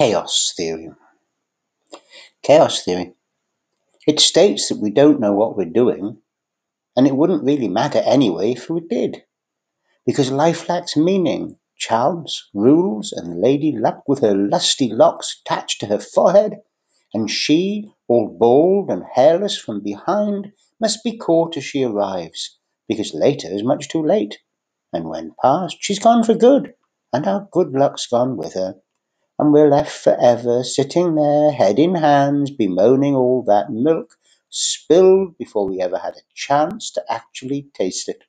chaos theory. Chaos theory. It states that we don't know what we're doing, and it wouldn't really matter anyway if we did, because life lacks meaning, chance, rules, and Lady Luck with her lusty locks attached to her forehead, and she, all bald and hairless from behind, must be caught as she arrives, because later is much too late, and when past, she's gone for good, and our good luck's gone with her and we're left forever sitting there, head in hands, bemoaning all that milk spilled before we ever had a chance to actually taste it.